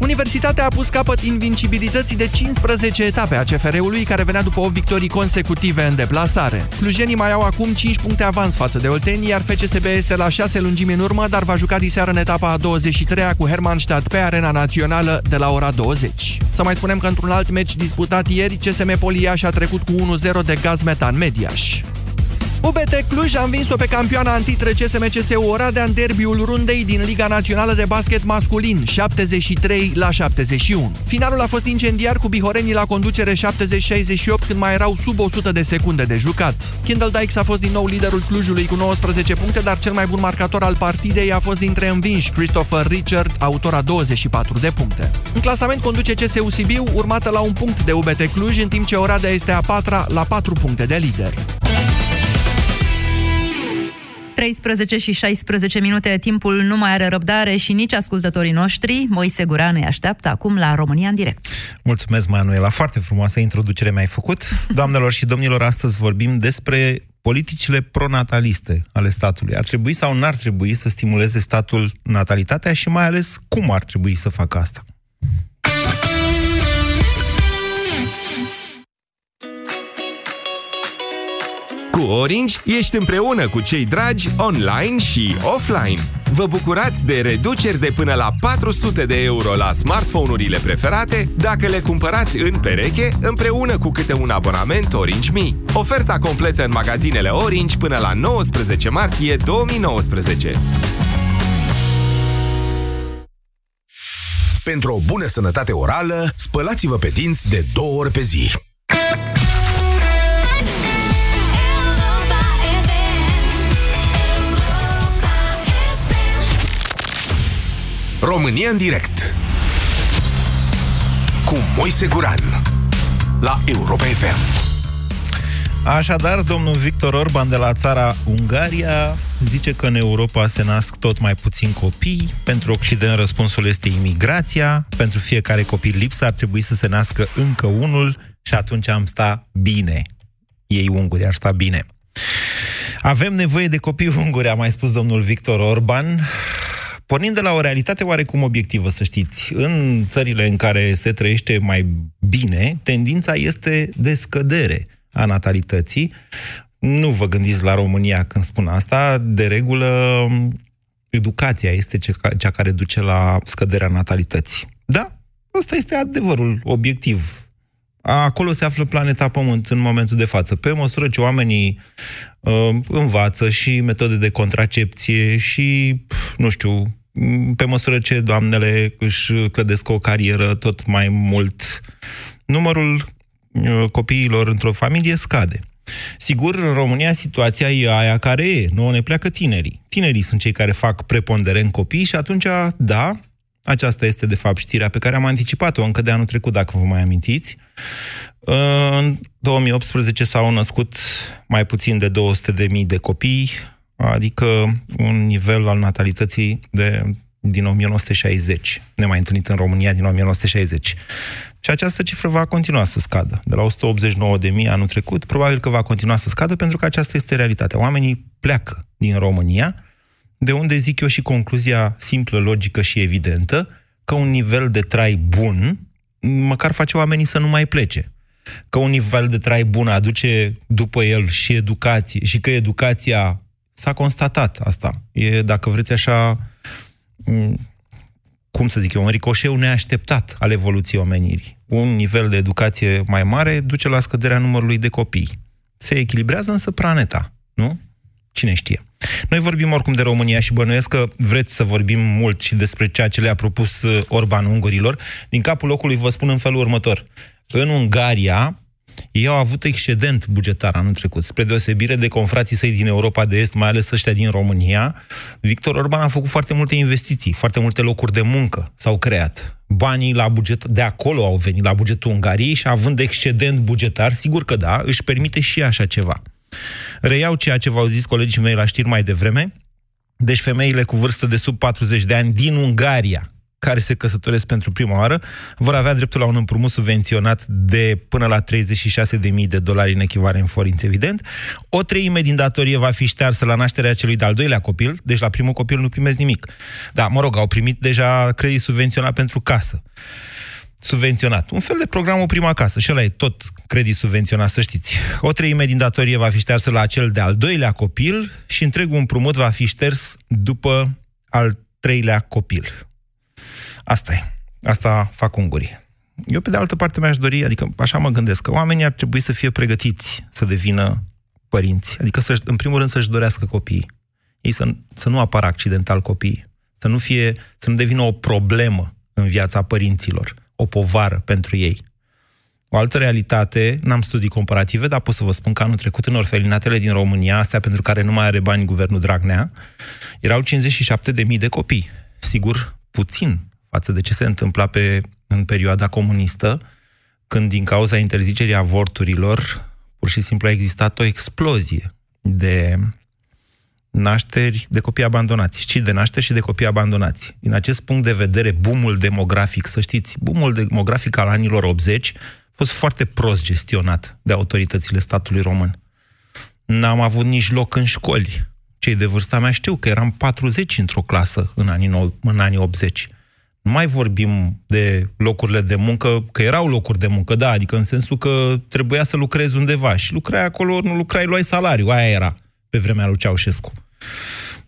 Universitatea a pus capăt invincibilității de 15 etape a CFR-ului, care venea după 8 victorii consecutive în deplasare. Clujenii mai au acum 5 puncte avans față de Olteni, iar FCSB este la 6 lungimi în urmă, dar va juca diseară în etapa a 23-a cu Hermannstadt pe Arena Națională de la ora 20. Să mai spunem că într-un alt meci disputat ieri, CSM Poliaș a trecut cu 1-0 de gaz metan Mediaș. UBT Cluj a învins-o pe campioana antitre CSM-CS Oradea în derbiul rundei din Liga Națională de Basket Masculin, 73 la 71. Finalul a fost incendiar cu bihorenii la conducere 70-68 când mai erau sub 100 de secunde de jucat. Kendall Dykes a fost din nou liderul Clujului cu 19 puncte, dar cel mai bun marcator al partidei a fost dintre învinși Christopher Richard, autor a 24 de puncte. În clasament conduce CSU Sibiu, urmată la un punct de UBT Cluj, în timp ce Oradea este a patra la 4 puncte de lider. 13 și 16 minute, timpul nu mai are răbdare și nici ascultătorii noștri. Moise Guran îi așteaptă acum la România în direct. Mulțumesc, Manuela. Foarte frumoasă introducere mi-ai făcut. Doamnelor și domnilor, astăzi vorbim despre politicile pronataliste ale statului. Ar trebui sau n-ar trebui să stimuleze statul natalitatea și mai ales cum ar trebui să facă asta? Cu Orange ești împreună cu cei dragi online și offline. Vă bucurați de reduceri de până la 400 de euro la smartphone-urile preferate dacă le cumpărați în pereche împreună cu câte un abonament Orange Mi. Oferta completă în magazinele Orange până la 19 martie 2019. Pentru o bună sănătate orală, spălați-vă pe dinți de două ori pe zi. România în direct cu Moise Guran la Europa FM. Așadar, domnul Victor Orban de la țara Ungaria zice că în Europa se nasc tot mai puțini copii. Pentru Occident răspunsul este imigrația. Pentru fiecare copil lipsă ar trebui să se nască încă unul și atunci am sta bine. Ei unguri ar sta bine. Avem nevoie de copii unguri, a mai spus domnul Victor Orban pornind de la o realitate oarecum obiectivă, să știți. În țările în care se trăiește mai bine, tendința este de scădere a natalității. Nu vă gândiți la România când spun asta. De regulă, educația este cea care duce la scăderea natalității. Da, ăsta este adevărul obiectiv. Acolo se află planeta Pământ în momentul de față. Pe măsură ce oamenii uh, învață și metode de contracepție și, nu știu, pe măsură ce doamnele își clădesc o carieră tot mai mult, numărul uh, copiilor într-o familie scade. Sigur, în România situația e aia care e. Nu ne pleacă tinerii. Tinerii sunt cei care fac prepondere în copii și atunci, da, aceasta este de fapt știrea pe care am anticipat-o încă de anul trecut, dacă vă mai amintiți. În 2018 s-au născut mai puțin de 200.000 de copii, adică un nivel al natalității de, din 1960, nemai întâlnit în România din 1960. Și această cifră va continua să scadă. De la 189 de mii anul trecut, probabil că va continua să scadă pentru că aceasta este realitatea. Oamenii pleacă din România, de unde zic eu și concluzia simplă, logică și evidentă, că un nivel de trai bun măcar face oamenii să nu mai plece. Că un nivel de trai bun aduce după el și educație și că educația S-a constatat asta. E, dacă vreți așa, cum să zic eu, un ricoșeu neașteptat al evoluției omenirii. Un nivel de educație mai mare duce la scăderea numărului de copii. Se echilibrează însă planeta, nu? Cine știe. Noi vorbim oricum de România și bănuiesc că vreți să vorbim mult și despre ceea ce le-a propus uh, Orban ungurilor. Din capul locului vă spun în felul următor. În Ungaria, ei au avut excedent bugetar anul trecut, spre deosebire de confrații săi din Europa de Est, mai ales ăștia din România. Victor Orban a făcut foarte multe investiții, foarte multe locuri de muncă s-au creat. Banii la buget de acolo au venit la bugetul Ungariei și având excedent bugetar, sigur că da, își permite și așa ceva. Reiau ceea ce v-au zis colegii mei la știri mai devreme. Deci femeile cu vârstă de sub 40 de ani din Ungaria care se căsătoresc pentru prima oară vor avea dreptul la un împrumut subvenționat de până la 36.000 de dolari în echivalent forinți, evident. O treime din datorie va fi ștearsă la nașterea celui de-al doilea copil, deci la primul copil nu primesc nimic. Da, mă rog, au primit deja credit subvenționat pentru casă subvenționat. Un fel de program o prima casă și ăla e tot credit subvenționat, să știți. O treime din datorie va fi ștearsă la cel de-al doilea copil și întregul împrumut va fi șters după al treilea copil. Asta e. Asta fac ungurii. Eu, pe de altă parte, mi-aș dori, adică așa mă gândesc, că oamenii ar trebui să fie pregătiți să devină părinți. Adică, să în primul rând, să-și dorească copiii. Ei să, să nu apară accidental copiii. Să nu, fie, să nu devină o problemă în viața părinților. O povară pentru ei. O altă realitate, n-am studii comparative, dar pot să vă spun că anul trecut în orfelinatele din România, astea pentru care nu mai are bani guvernul Dragnea, erau 57.000 de copii. Sigur, puțin față de ce se întâmpla pe, în perioada comunistă, când din cauza interzicerii avorturilor, pur și simplu a existat o explozie de nașteri de copii abandonați, ci de nașteri și de copii abandonați. Din acest punct de vedere, bumul demografic, să știți, bumul demografic al anilor 80 a fost foarte prost gestionat de autoritățile statului român. N-am avut nici loc în școli. Cei de vârsta mea știu că eram 40 într-o clasă în anii, în anii 80 nu mai vorbim de locurile de muncă, că erau locuri de muncă, da, adică în sensul că trebuia să lucrezi undeva și lucrai acolo, nu lucrai, luai salariu, aia era pe vremea lui Ceaușescu.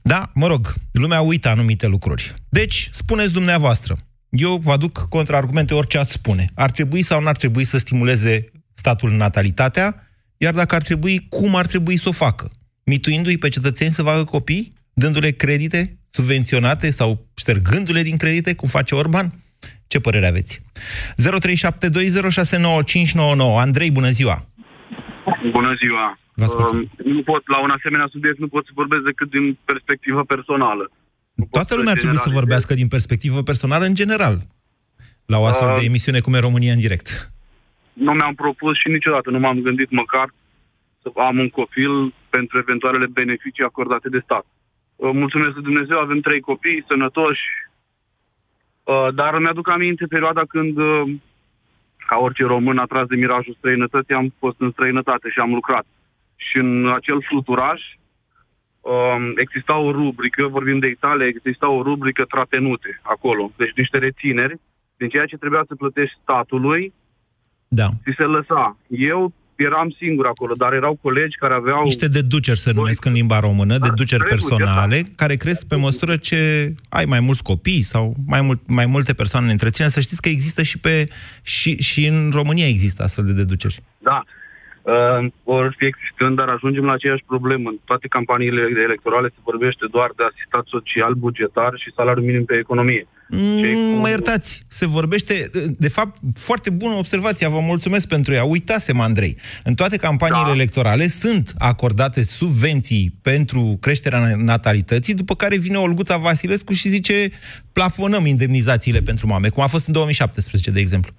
Da, mă rog, lumea uită anumite lucruri. Deci, spuneți dumneavoastră, eu vă aduc contraargumente orice ați spune. Ar trebui sau nu ar trebui să stimuleze statul natalitatea, iar dacă ar trebui, cum ar trebui să o facă? Mituindu-i pe cetățeni să facă copii? Dându-le credite? Subvenționate sau ștergându-le din credite, cum face Orban? Ce părere aveți? 0372069599. Andrei, bună ziua! Bună ziua! Vă uh, nu pot, la un asemenea subiect nu pot să vorbesc decât din perspectivă personală. Nu Toată lumea ar trebui să vorbească din perspectivă personală în general, la o astfel uh, de emisiune cum e România în direct. Nu mi-am propus și niciodată nu m-am gândit măcar să am un copil pentru eventualele beneficii acordate de stat. Mulțumesc Dumnezeu, avem trei copii sănătoși, uh, dar mi-aduc aminte perioada când, uh, ca orice român atras de mirajul străinătății, am fost în străinătate și am lucrat. Și în acel fluturaj um, exista o rubrică, vorbim de Italia, exista o rubrică tratenute acolo. Deci niște rețineri din ceea ce trebuia să plătești statului, da. ți se lăsa. Eu eram singur acolo, dar erau colegi care aveau... Niște deduceri se numesc în limba română, da, deduceri personale, da. care cresc pe măsură ce ai mai mulți copii sau mai, mult, mai multe persoane în întreținere. Să știți că există și, pe, și, și în România există astfel de deduceri. Da, uh, vor fi existând, dar ajungem la aceeași problemă. În toate campaniile electorale se vorbește doar de asistat social, bugetar și salariu minim pe economie. Mm, mă iertați, se vorbește, de fapt, foarte bună observație, vă mulțumesc pentru ea. Uitasem, Andrei. În toate campaniile da. electorale sunt acordate subvenții pentru creșterea natalității, după care vine Olguța Vasilescu și zice plafonăm indemnizațiile pentru mame, cum a fost în 2017, de exemplu.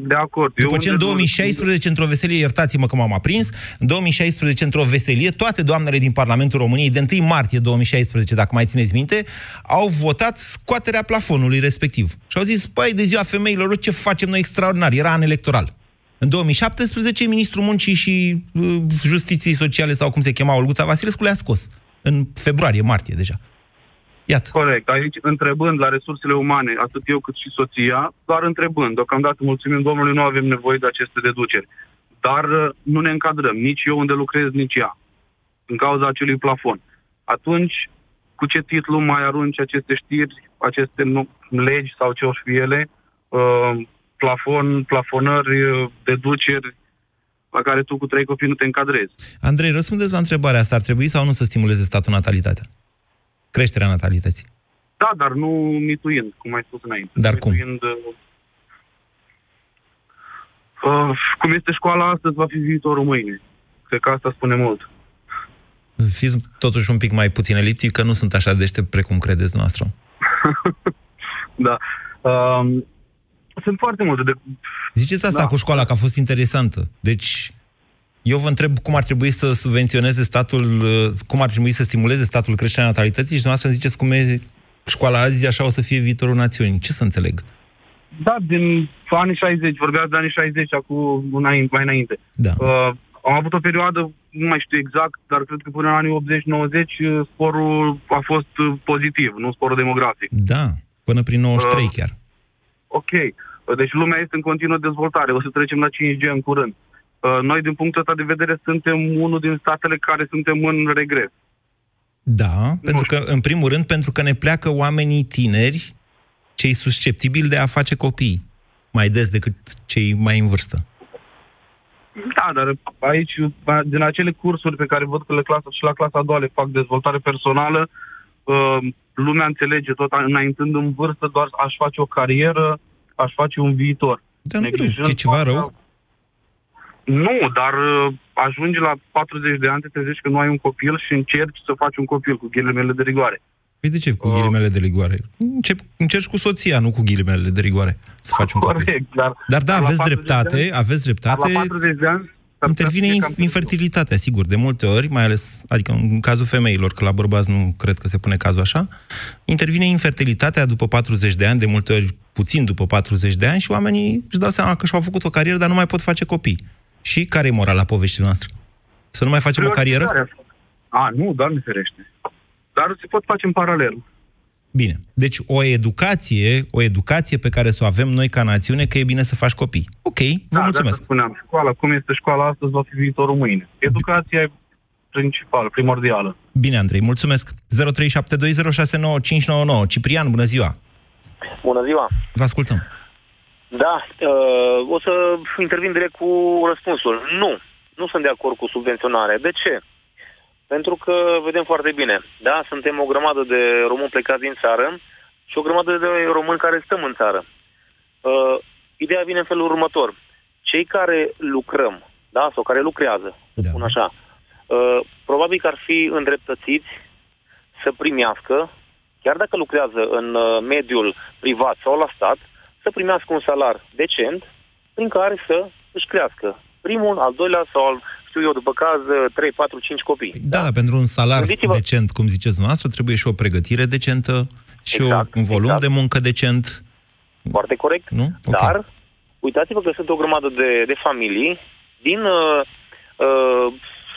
De acord. După Eu ce în 2016, într-o veselie, iertați-mă că m-am aprins, în 2016, într-o veselie, toate doamnele din Parlamentul României, de 1 martie 2016, dacă mai țineți minte, au votat scoaterea plafonului respectiv. Și au zis, păi, de ziua femeilor, ce facem noi extraordinar? Era an electoral. În 2017, ministrul muncii și uh, justiției sociale, sau cum se chema, Olguța Vasilescu, le-a scos. În februarie, martie deja. Iată. Corect. Aici, întrebând la resursele umane, atât eu cât și soția, doar întrebând. Deocamdată, mulțumim Domnului, nu avem nevoie de aceste deduceri. Dar uh, nu ne încadrăm, nici eu unde lucrez, nici ea, în cauza acelui plafon. Atunci, cu ce titlu mai arunci aceste știri, aceste legi sau ce o fi ele, uh, plafon, plafonări, uh, deduceri, la care tu cu trei copii nu te încadrezi. Andrei, răspundeți la întrebarea asta. Ar trebui sau nu să stimuleze statul natalitatea? Creșterea natalității. Da, dar nu mituind, cum ai spus înainte. Dar mituind, cum? Uh, cum este școala astăzi, va fi viitorul mâine. Cred că asta spune mult. Fiți totuși un pic mai puțin eliptic, că nu sunt așa deștept precum credeți noastră. da. Uh, sunt foarte multe de... Ziceți asta da. cu școala, că a fost interesantă. Deci, eu vă întreb cum ar trebui să subvenționeze statul, uh, cum ar trebui să stimuleze statul creșterea natalității și dumneavoastră îmi ziceți cum e școala azi, așa o să fie viitorul națiunii. Ce să înțeleg? Da, din anii 60, vorbeați de anii 60, acum înainte, mai înainte. Da. Uh, am avut o perioadă, nu mai știu exact, dar cred că până în anii 80-90 uh, sporul a fost uh, pozitiv, nu sporul demografic. Da, până prin 93 Uh, chiar. Ok, uh, deci lumea este în continuă dezvoltare, o să trecem la 5G în curând. Uh, Noi, din punctul ăsta de vedere, suntem unul din statele care suntem în regres. Da, pentru că, în primul rând, pentru că ne pleacă oamenii tineri, cei susceptibili de a face copii, mai des decât cei mai în vârstă. Da, dar aici, ba- din acele cursuri pe care văd că le clasa și la clasa a doua le fac dezvoltare personală, uh, lumea înțelege tot înaintând în vârstă, doar aș face o carieră, aș face un viitor. Dar nu e rău, Neglijând e ceva partea- rău? Nu, dar uh, ajungi la 40 de ani, te trezești că nu ai un copil și încerci să faci un copil cu ghilimele de rigoare. Păi de ce cu Uh. ghilimele de rigoare? Încep, încerci cu soția, nu cu ghilimele de rigoare, să faci un copil. Corect, dar... Dar da, la aveți 40 dreptate, de ani- aveți dar dreptate. La 40 de ani... s-ar putea Intervine să fie inf- cam târziu. infertilitatea, sigur, de multe ori, mai ales, adică în cazul femeilor, că la bărbați nu cred că se pune cazul așa, intervine infertilitatea după 40 de ani, de multe ori puțin după 40 de ani și oamenii își dau seama că și-au făcut o carieră, dar nu mai pot face copii. Și care e morala poveștii noastre? Să nu mai facem o carieră? Prioritizarea. A, nu, doamne ferește. Dar se pot face în paralel. Bine. Deci o educație, o educație pe care să o avem noi ca națiune, că e bine să faci copii. Ok, vă da, de mulțumesc. asta spuneam, școala, cum este școala astăzi, va fi viitorul mâine. Educația e principală, primordială. Bine, Andrei, mulțumesc. 0372069599. Ciprian, bună ziua. Bună ziua! Vă ascultăm. Da, uh, o să intervin direct cu răspunsul. Nu, nu sunt de acord cu subvenționare. De ce? Pentru că vedem foarte bine, da, suntem o grămadă de români plecați din țară și o grămadă de români care stăm în țară. Uh, ideea vine în felul următor. Cei care lucrăm, da, sau care lucrează, să Da. spun așa, uh, probabil că ar fi îndreptățiți să primească, chiar dacă lucrează în uh, mediul privat sau la stat, să primească un salar decent prin care să își crească primul, al doilea sau al, știu eu, după caz, 3, 4, 5 copii. Da, da, pentru un salar Gândiți-vă- decent, cum ziceți noastră, trebuie și o pregătire decentă și Exact, o, un volum exact. de muncă decent. Foarte corect. Nu? Ok. Dar, uitați-vă că sunt o grămadă de, de familii din, uh, uh,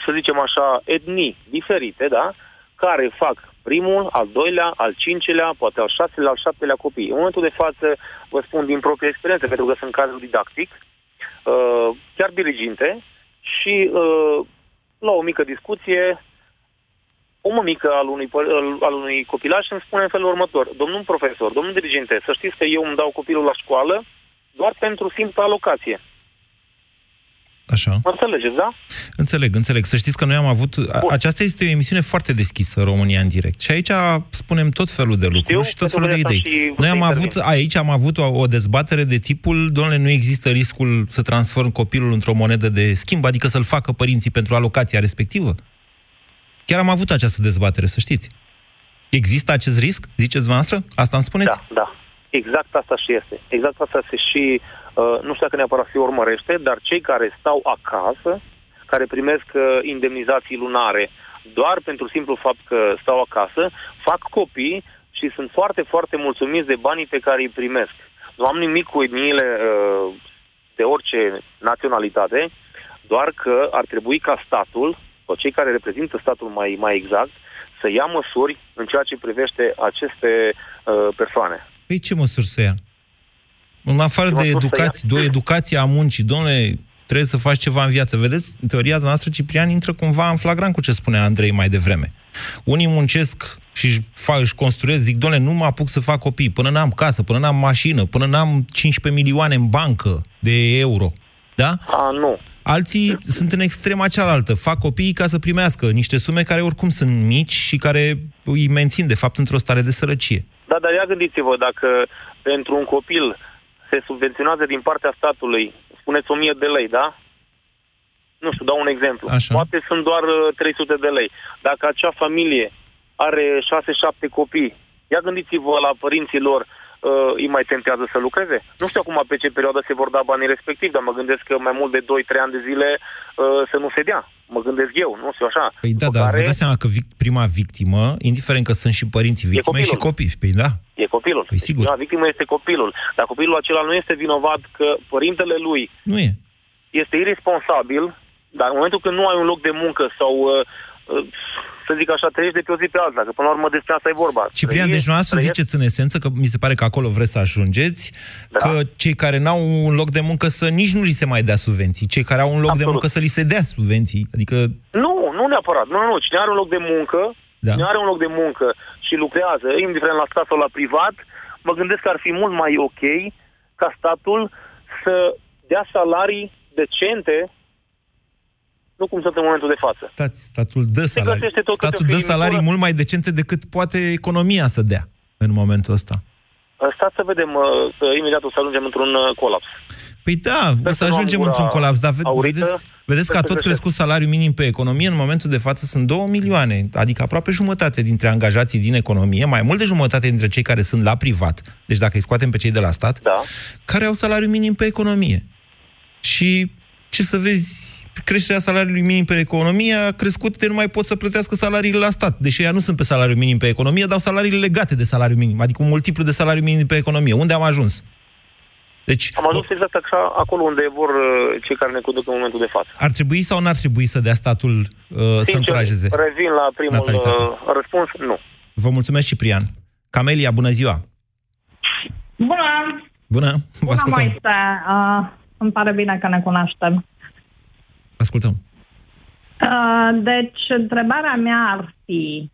să zicem așa, etnii diferite, da? Care fac primul, al doilea, al cincelea, poate al șaselea, al șaptelea copii. În momentul de față, vă spun din proprie experiență, pentru că sunt cazul didactic, uh, chiar diriginte, și uh, la o mică discuție, o mămică al unui, păr- al- al unui copilaș îmi spune în felul următor. Domnul profesor, domnul diriginte, să știți că eu îmi dau copilul la școală doar pentru simpla alocație. Așa. Mă înțelegeți, da? Înțeleg, înțeleg. Să știți că noi am avut... a- Bun. Aceasta este o emisiune foarte deschisă, România în direct. Și aici spunem tot felul de lucruri și tot pentru felul de că de asta idei. și Noi am intervin. avut, aici am avut o, o dezbatere de tipul, domnule, nu există riscul să transform copilul într-o monedă de schimb, adică să-l facă părinții pentru alocația respectivă? Chiar am avut această dezbatere, să știți. Există acest risc, ziceți voastră? Asta îmi spuneți? Da, da. Exact asta și este. Exact asta se și, uh, nu știu dacă neapărat se urmărește, dar cei care stau acasă, care primesc uh, indemnizații lunare doar pentru simplu fapt că stau acasă, fac copii și sunt foarte, foarte mulțumiți de banii pe care îi primesc. Nu am nimic cu etniile uh, de orice naționalitate, doar că ar trebui ca statul, sau cei care reprezintă statul mai, mai exact, să ia măsuri în ceea ce privește aceste uh, persoane. Păi ce măsuri să ia? În afară Ce de măsuri să educație, de o educație a muncii, domnule, trebuie să faci ceva în viață. Vedeți, teoria noastră, Ciprian, intră cumva în flagrant cu ce spunea Andrei mai devreme. Unii muncesc și își, fac, își construiesc, zic, domnule, nu mă apuc să fac copii, până n-am casă, până n-am mașină, până n-am 15 milioane în bancă de euro. Da? A, nu. Alții sunt în extrema cealaltă, fac copiii ca să primească niște sume care oricum sunt mici și care îi mențin, de fapt, într-o stare de sărăcie. Da, dar ia gândiți-vă, dacă pentru un copil se subvenționează din partea statului, spuneți 1000 de lei, da? Nu știu, dau un exemplu. Așa. Poate sunt doar uh, 300 de lei. Dacă acea familie are 6-7 copii, ia gândiți-vă la părinții lor uh, îi mai tentează să lucreze. Nu știu acum pe ce perioadă se vor da banii respectiv, dar mă gândesc că mai mult de 2-3 ani de zile uh, să nu se dea. Mă gândesc eu, nu știu așa. Păi da, După dar care vă dați seama că vic- prima victimă, indiferent că sunt și părinții victime, e și copilul. copii. Păi da. E copilul. Păi sigur. Da, victima este copilul. Dar copilul acela nu este vinovat că părintele lui Nu e. este irresponsabil, dar în momentul când nu ai un loc de muncă sau, uh, uh, să zic așa, trăiești de pe o zi pe alta, că până la urmă despre asta e vorba. Ciprian, Trăiești- deci dumneavoastră trăiești- ziceți în esență că mi se pare că acolo vreți să ajungeți, Da. că cei care n-au un loc de muncă să nici nu li se mai dea subvenții, cei care au un loc de Absolut. muncă să li se dea subvenții. Adică, Nu, nu neapărat. Nu, nu, nu. Cine are un loc de muncă, Da. cine are un loc de muncă și lucrează, indiferent la stat sau la privat, mă gândesc că ar fi mult mai ok ca statul să dea salarii decente, nu cum sunt în momentul de față. stați, statul dă salarii. găsește tot câte Statul o dă firmitură. salarii mult mai decente decât poate economia să dea în momentul ăsta. Stați să vedem uh, că imediat o să ajungem într-un uh, colaps. Păi da, o să să nu am ajungem gura într-un colaps, dar ve- aurită, vedeți, vedeți că a sper să tot greșesc. crescut salariul minim pe economie, în momentul de față sunt 2 milioane, adică aproape jumătate dintre angajații din economie, mai mult de jumătate dintre cei care sunt la privat, deci dacă îi scoatem pe cei de la stat, Da. care au salariu minim pe economie. Și ce să vezi, creșterea salariului minim pe economie a crescut de nu mai pot să plătească salariile la stat. Deși ea nu sunt pe salariu minim pe economie, dau salariile legate de salariu minim, adică un multiplu de salariu minim pe economie. Unde am ajuns? Deci, Am ajuns exact așa acolo unde vor uh, cei care ne conduc în momentul de față. ar trebui sau n-ar trebui să dea statul uh, să Sincer, încurajeze? revin la primul Natalitate. uh, răspuns, nu. Vă mulțumesc, Ciprian. Camelia, bună ziua! Bună! Bună, vă Bună, ascultăm. Moise! Uh, îmi pare bine că ne cunoaștem. Ascultăm. Uh, deci, întrebarea mea ar fi,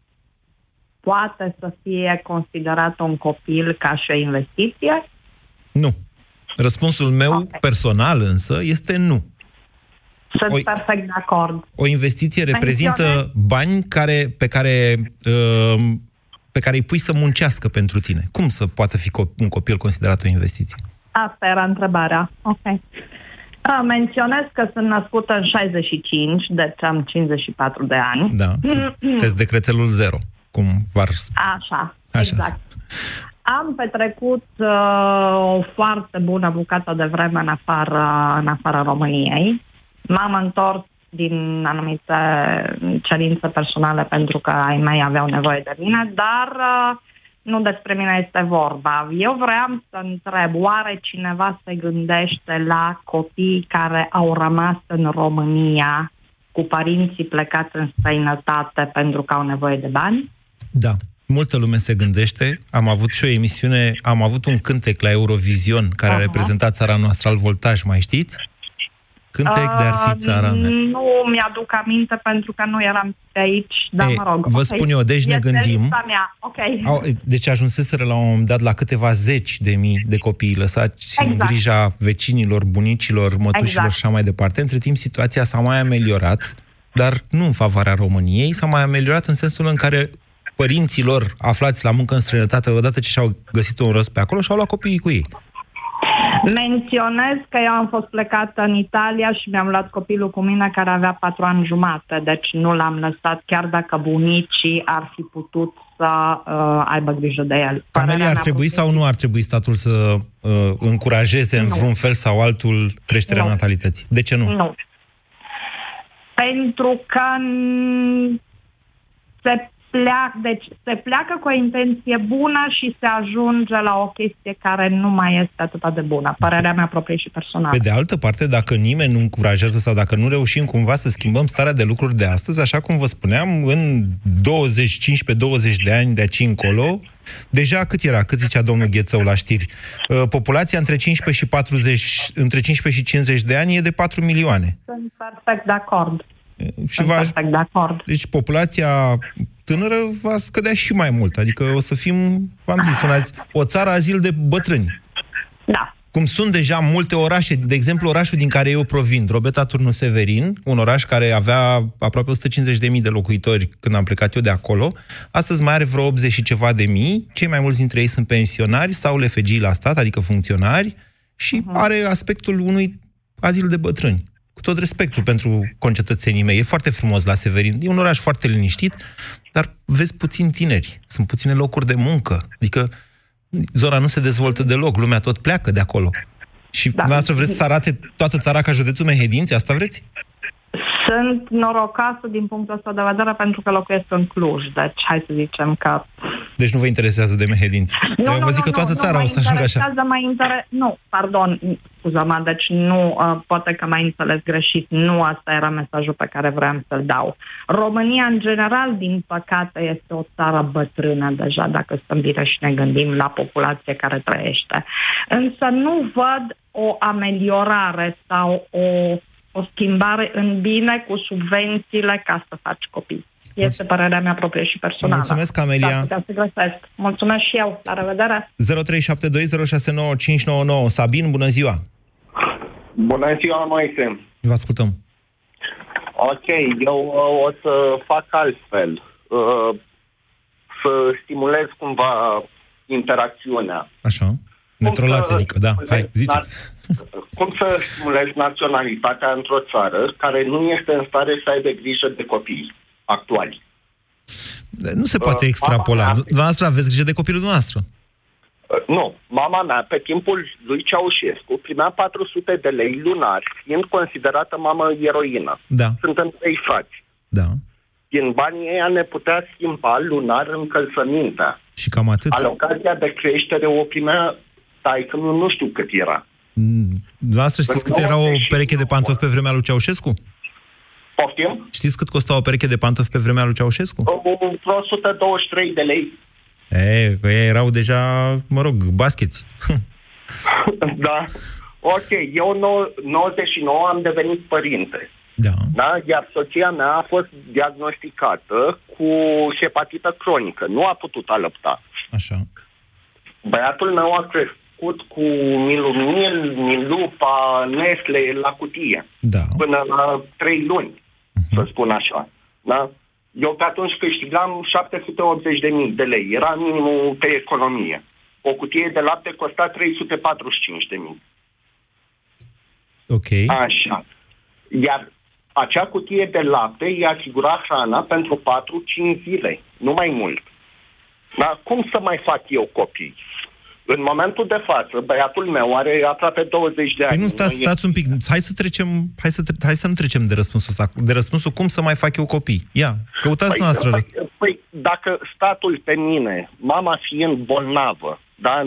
poate să fie considerat un copil ca și o investiție? Nu. Răspunsul meu Ok. personal însă este nu. Sunt Oi. perfect de acord. O investiție reprezintă Menționez- bani care, pe care uh, pe care îi pui să muncească pentru tine. Cum să poată fi co- un copil considerat o investiție? Asta era întrebarea. Ok. Uh, menționez că sunt născută în 65, deci am 54 de ani. Da. Sunteți de crețelul zero, cum v-ar... Așa, Așa. exact. Am petrecut uh, o foarte bună bucată de vreme în afara, în afara României. M-am întors din anumite cerințe personale pentru că ai mei aveau nevoie de mine, dar uh, nu despre mine este vorba. Eu vreau să întreb, oare cineva se gândește la copii care au rămas în România cu părinții plecați în străinătate pentru că au nevoie de bani? Da. Multă lume se gândește. Am avut și o emisiune, am avut un cântec la Eurovision care a Aha. reprezentat țara noastră al voltaj, mai știți? Cântec de ar fi țara mea. Uh, Nu mi-aduc aminte pentru că nu eram pe aici, dar Ei, mă rog. vă ok. spun eu, deci ne Este gândim- lista Mea. Ok. Au, deci ajunseseră la un moment dat la câteva zeci de mii de copii lăsați în Exact. grija vecinilor, bunicilor, mătușilor Exact. și așa mai departe. Între timp, situația s-a mai ameliorat, dar nu în favoarea României, s-a mai ameliorat în sensul în care părinților aflați la muncă în străinătate, odată ce și-au găsit un rost pe acolo, și-au luat copiii cu ei. Menționez că eu am fost plecată în Italia și mi-am luat copilul cu mine care avea patru ani jumate, deci nu l-am lăsat chiar dacă bunicii ar fi putut să uh, aibă grijă de el. Camelia, Părerea ar mea trebui puțin- sau nu ar trebui statul să uh, încurajeze în Nu. vreun fel sau altul creșterea Nu. natalității? De ce nu? Nu. Pentru că n- se pleacă, deci se pleacă cu o intenție bună și se ajunge la o chestie care nu mai este atât de bună. Părerea mea proprie și personală. Pe de altă parte, dacă nimeni nu încurajează sau dacă nu reușim cumva să schimbăm starea de lucruri de astăzi, așa cum vă spuneam, în 20, 15-20 de ani de aici încolo, deja cât era, cât zicea domnul Ghețău la știri, uh, populația între 15 și 40, între 15 și 50 de ani e de 4 milioane. Sunt perfect de acord. Și Sunt va, perfect de acord. deci populația tânără va scădea și mai mult. Adică o să fim, v-am zis, una, o țară azil de bătrâni. Da. Cum sunt deja multe orașe, de exemplu orașul din care eu provin, Drobeta Turnu Severin, un oraș care avea aproape 150.000 de locuitori când am plecat eu de acolo, astăzi mai are vreo 80 și ceva de mii, cei mai mulți dintre ei sunt pensionari sau lefegii la stat, adică funcționari, și uh-huh. are aspectul unui azil de bătrâni. Cu tot respectul pentru concetățenii mei. E foarte frumos la Severin. E un oraș foarte liniștit, dar vezi puțini tineri. Sunt puține locuri de muncă. Adică Zona nu se dezvoltă deloc, lumea tot pleacă de acolo. Și da. dumneavoastră vreți să arate toată țara ca județul Mehedinți? Asta vreți? Sunt norocasă din punctul ăsta de vedere pentru că locuiesc în Cluj, deci hai să zicem că... Deci nu vă interesează de Mehedinți? Nu, nu, vă zic nu, că toată nu, țara nu, o să ajungă așa. Mai inter... Nu, pardon, scuză-mă, deci nu, uh, poate că m-ai înțeles greșit, nu asta era mesajul pe care vreau să-l dau. România, în general, din păcate, este o țară bătrână deja, dacă stăm bine și ne gândim la populație care trăiește. Însă nu văd o ameliorare sau o o schimbare în bine cu subvențiile ca să faci copii. Este părerea mea proprie și personală. Mulțumesc, Amelia. Da, să găsesc. Mulțumesc și eu. La revedere. 0372069599. Sabin, bună ziua. Bună ziua, Moise. Vă ascultăm. Ok, eu uh, o să fac altfel. Uh, să stimulez cumva interacțiunea. Așa. Ne trolați, adică, da. Hai, ziceți. Cum să stimulezi naționalitatea într-o țară care nu este în stare să aibă grijă de copii actuali? Nu se poate uh, extrapola. Mea, dumneavoastră aveți grijă de copilul dumneavoastră. Uh, nu. Mama mea, pe timpul lui Ceaușescu, primea 400 de lei lunar, fiind considerată mamă eroină. Da. Sunt în trei frați. Da. Din banii ăia ne putea schimba lunar încălțămintea. Și cam atât. Alocația de creștere o primea tai că nu, nu știu cât era. Dumneavoastră știți cât era o pereche de pantofi pe vremea lui Ceaușescu? Poftim? Știți cât costa o pereche de pantofi pe vremea lui Ceaușescu? 123 de lei. E, că ei erau deja, mă rog, bascheți. da. Ok, eu 99 am devenit părinte. Da. da. Iar soția mea a fost diagnosticată cu hepatită cronică. Nu a putut alăpta. Așa. Băiatul meu a crescut cu Milumil, Milupa, Nestle la cutie. Da. Până la trei luni, uh-huh. să spun așa. Da? Eu pe atunci câștigam 780.000 de lei. Era minimul pe economie. O cutie de lapte costa 345.000. Ok. Așa. Iar acea cutie de lapte îi asigura hrana pentru 4-5 zile, nu mai mult. Dar cum să mai fac eu copii? În momentul de față, băiatul meu are aproape 20 de ani. Păi nu, stați, stați un pic. Hai să trecem, hai să, hai să nu trecem de răspunsul ăsta. De răspunsul cum să mai fac eu copii. Ia, căutați păi, noastră. Păi, păi, dacă statul pe mine, mama fiind bolnavă, dar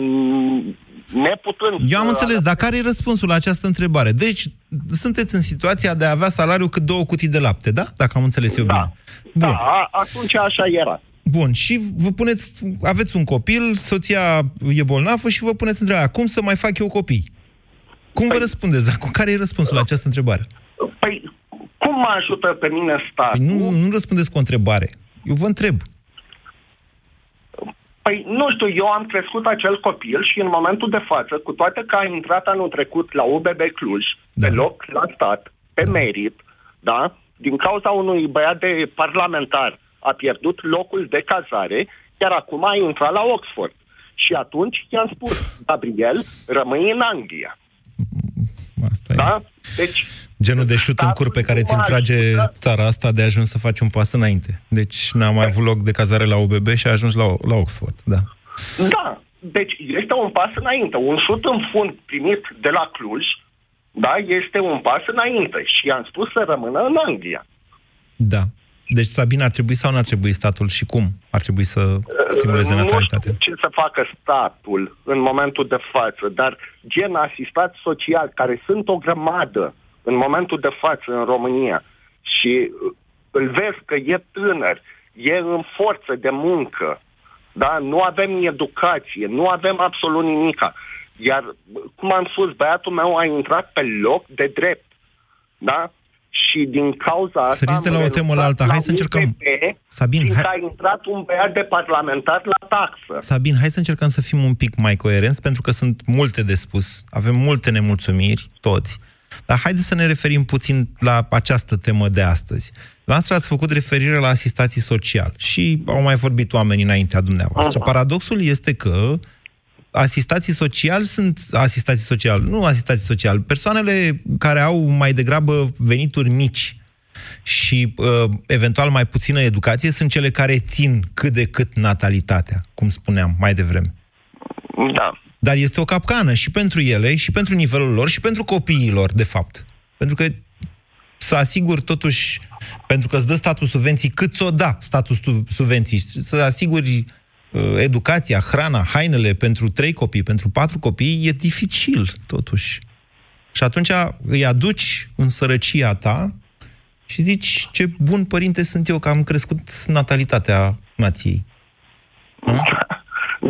neputând... Eu am înțeles, dar care e răspunsul la această întrebare? Deci, sunteți în situația de a avea salariu cât două cutii de lapte, da? Dacă am înțeles eu da. bine. Bun. Da, atunci așa era. Bun, și vă puneți, aveți un copil, soția e bolnavă și vă puneți întrebarea, cum să mai fac eu copii? Cum păi, vă răspundeți? Care e răspunsul la această întrebare? Păi, cum mă ajută pe mine statul? Păi nu, nu răspundeți cu o întrebare. Eu vă întreb. Păi, nu știu, eu am crescut acel copil și în momentul de față, cu toate că a intrat anul trecut la UBB Cluj, da. pe loc la stat, pe da. merit, da? Din cauza unui băiat de parlamentar a pierdut locul de cazare, chiar acum a intrat la Oxford. Și atunci i-am spus, Gabriel, rămâi în Anglia. Asta da? Deci, Genul de șut în cur pe care ți-l trage țara asta de a ajuns să faci un pas înainte. Deci n-a mai avut loc de cazare la UBB și a ajuns la, la Oxford, da. Da, deci este un pas înainte. Un șut în fund primit de la Cluj, da, este un pas înainte. Și i-am spus să rămână în Anglia. Da. Deci, Sabina, ar trebui sau nu ar trebui statul și cum ar trebui să stimuleze natalitatea? Nu știu ce să facă statul în momentul de față, dar gen asistat social, care sunt o grămadă în momentul de față în România și îl vezi că e tânăr, e în forță de muncă, da? nu avem educație, nu avem absolut nimica. Iar, cum am spus, băiatul meu a intrat pe loc de drept. Da? Și din cauza asta... Săriți de la o temă la alta, hai să încercăm... UPP, Sabin, hai... a intrat un băiat de parlamentar la taxă. Sabin, hai să încercăm să fim un pic mai coerenți, pentru că sunt multe de spus, avem multe nemulțumiri, toți. Dar haideți să ne referim puțin la această temă de astăzi. Dumneavoastră ați făcut referire la asistații social și au mai vorbit oamenii înaintea dumneavoastră. Uh-huh. Paradoxul este că asistații sociali sunt asistații social, nu asistații social, persoanele care au mai degrabă venituri mici și uh, eventual mai puțină educație sunt cele care țin cât de cât natalitatea, cum spuneam mai devreme. Da. Dar este o capcană și pentru ele, și pentru nivelul lor, și pentru copiii lor, de fapt. Pentru că să asiguri totuși, pentru că îți dă statul subvenții, cât ți-o da statul stu- subvenții, să asiguri uh, educația, hrana, hainele pentru trei copii, pentru patru copii, e dificil, totuși. Și atunci îi aduci în sărăcia ta și zici ce bun părinte sunt eu că am crescut natalitatea nației.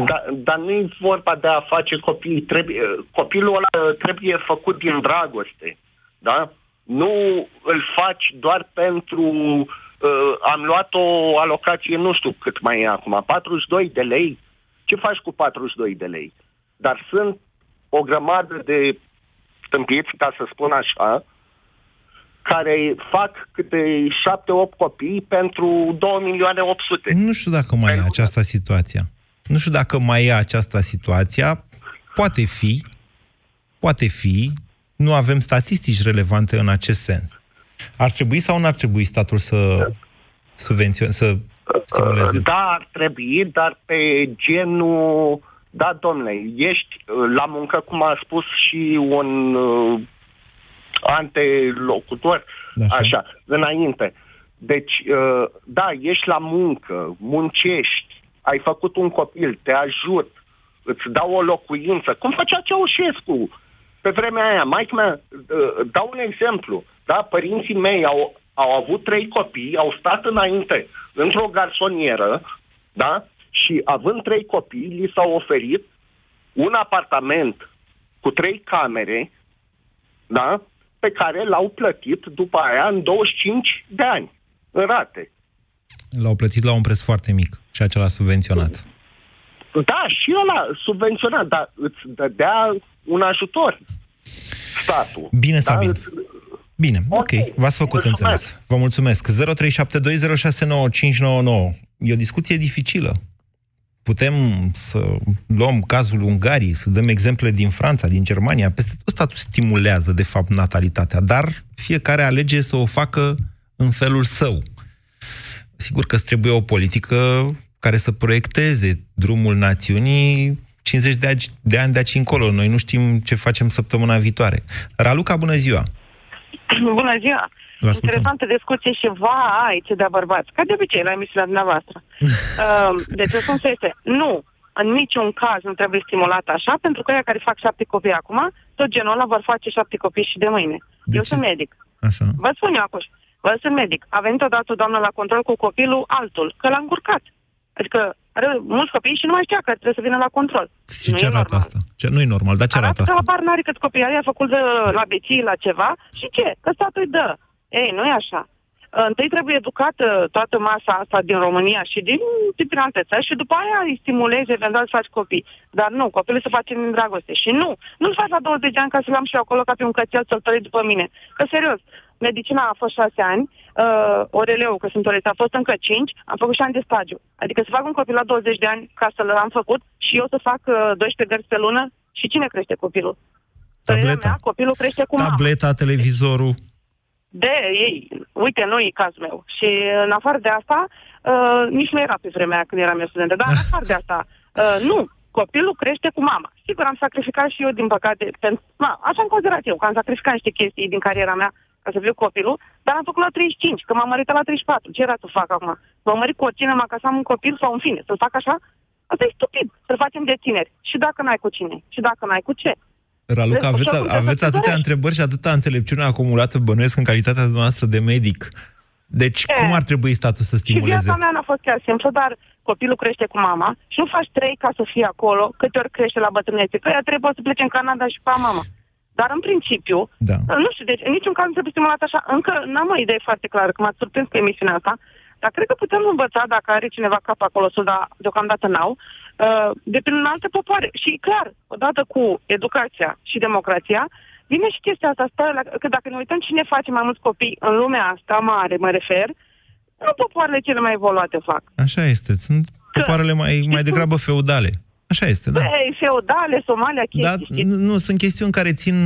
Dar, dar nu e vorba de a face copii. Trebuie, copilul ăla trebuie făcut din dragoste. Da? Nu îl faci doar pentru... Uh, am luat o alocație, nu știu cât mai e acum, 42 de lei. Ce faci cu 42 de lei? Dar sunt o grămadă de tâmpiți, ca să spun așa, care fac câte 7-8 copii pentru 2 milioane 800. Nu știu dacă mai e această situație. Nu știu dacă mai e această situație. Poate fi, poate fi, nu avem statistici relevante în acest sens. Ar trebui sau nu ar trebui statul să subvenționeze, să stimuleze? Da, ar trebui, dar pe genul... Da, domnule, ești uh, la muncă, cum a spus și un uh, antelocutor, Da, așa. așa, înainte. Deci, uh, da, ești la muncă, muncești, ai făcut un copil, te ajut, îți dau o locuință, cum făcea Ceaușescu pe vremea aia. Maica mea, uh, dau un exemplu, da, părinții mei au, au avut trei copii, au stat înainte într-o garsonieră, da, și având trei copii, li s-au oferit un apartament cu trei camere, da, pe care l-au plătit după aia în 25 de ani, în rate. L-au plătit la un preț foarte mic, ceea ce l-a subvenționat. Da, și ăla subvenționat, dar îți dădea un ajutor statul. Bine, da? Sabin. Îți- Bine, ok, v-ați făcut Mulțumesc. înțeles. Vă mulțumesc. 0372069599. E o discuție dificilă. Putem să luăm cazul Ungariei, să dăm exemple din Franța, din Germania. Peste tot statul stimulează, de fapt, natalitatea, dar fiecare alege să o facă în felul său. Sigur că îți trebuie o politică care să proiecteze drumul națiunii 50 de, ani- de ani de aici încolo. Noi nu știm ce facem săptămâna viitoare. Raluca, bună ziua! Bună ziua! Vă ascultăm. Interesantă discuție și vai, ce de bărbați. Ca de obicei, la emisiunea dumneavoastră. uh, deci, răspunsul este nu. În niciun caz nu trebuie stimulat așa, pentru că ea care fac șapte copii acum, tot genul ăla vor face șapte copii și de mâine. De Eu ce? sunt medic. Așa. Vă spun eu acum. Vă sunt medic. A venit odată o doamnă la control cu copilul altul, că l-a încurcat. Adică are mulți copii și nu mai știa că trebuie să vină la control. Și nu ce e arată normal. asta? Ce, nu e normal, dar ce arată Arată că asta? la bar n-are cât copii are, a făcut de, la beții, la ceva și ce? Că statul îi dă. Ei, nu e așa. Întâi trebuie educată toată masa asta din România și din, din alte țări și după aia îi stimulezi eventual să faci copii. Dar nu, copilul se face din dragoste. Și nu, nu-l faci la 20 de ani ca să-l am și eu acolo ca pe un cățel să-l tălui după mine. Că serios, medicina a fost 6 ani, uh, oreleu, că sunt orele, a fost încă 5, am făcut și ani de stagiu. Adică să fac un copil la 20 de ani ca să-l am făcut și eu să fac uh, 12 gărzi pe lună și cine crește copilul? Părerea Tableta. Mea, copilul crește cu mama. Tableta, televizorul. De ei, uite, nu e cazul meu. Și în afară de asta, uh, nici nu era pe vremea aia când eram eu studentă, dar în afară de asta, uh, nu, copilul crește cu mama. Sigur, am sacrificat și eu, din păcate, pentru, na, așa am considerat eu, că am sacrificat niște chestii din cariera mea ca să fiu copilul, dar am făcut la 35, că m-am măritat la 34. Ce era să fac acum? M-am mărit cu o cinema ca să am un copil sau în fine, să-l fac așa? Asta e stupid, să-l facem de tineri. Și dacă n-ai cu cine? Și dacă n-ai cu ce? Raluca, Vezi, aveți, așa cum trebuie aveți să atâtea dorești. întrebări și atâta înțelepciune acumulată, bănuiesc, în calitatea noastră de medic. Deci, E. cum ar trebui statul să Și stimuleze? viața mea n-a fost chiar simplă, dar copilul crește cu mama și nu faci trei ca să fie acolo, câte ori crește la bătrânețe. Că ea trebuie să plece în Canada și pe mama. Dar în principiu, Da. nu știu, deci în niciun caz nu trebuie stimulat așa. Încă n-am o idee foarte clară, că m-ați surprins cu emisiunea asta, dar cred că putem învăța, dacă are cineva cap acolo sus, dar deocamdată n-au, uh, de prin alte popoare. Și clar, odată cu educația și democrația, vine și chestia asta, stă la, că dacă ne uităm cine face mai mulți copii în lumea asta mare, mă refer, nu popoarele cele mai evoluate fac. Așa este. Sunt popoarele mai, mai degrabă feudale. Așa este, da. Ei, feudale, Somalia, chestii, Dar știți? nu, nu, sunt chestiuni care țin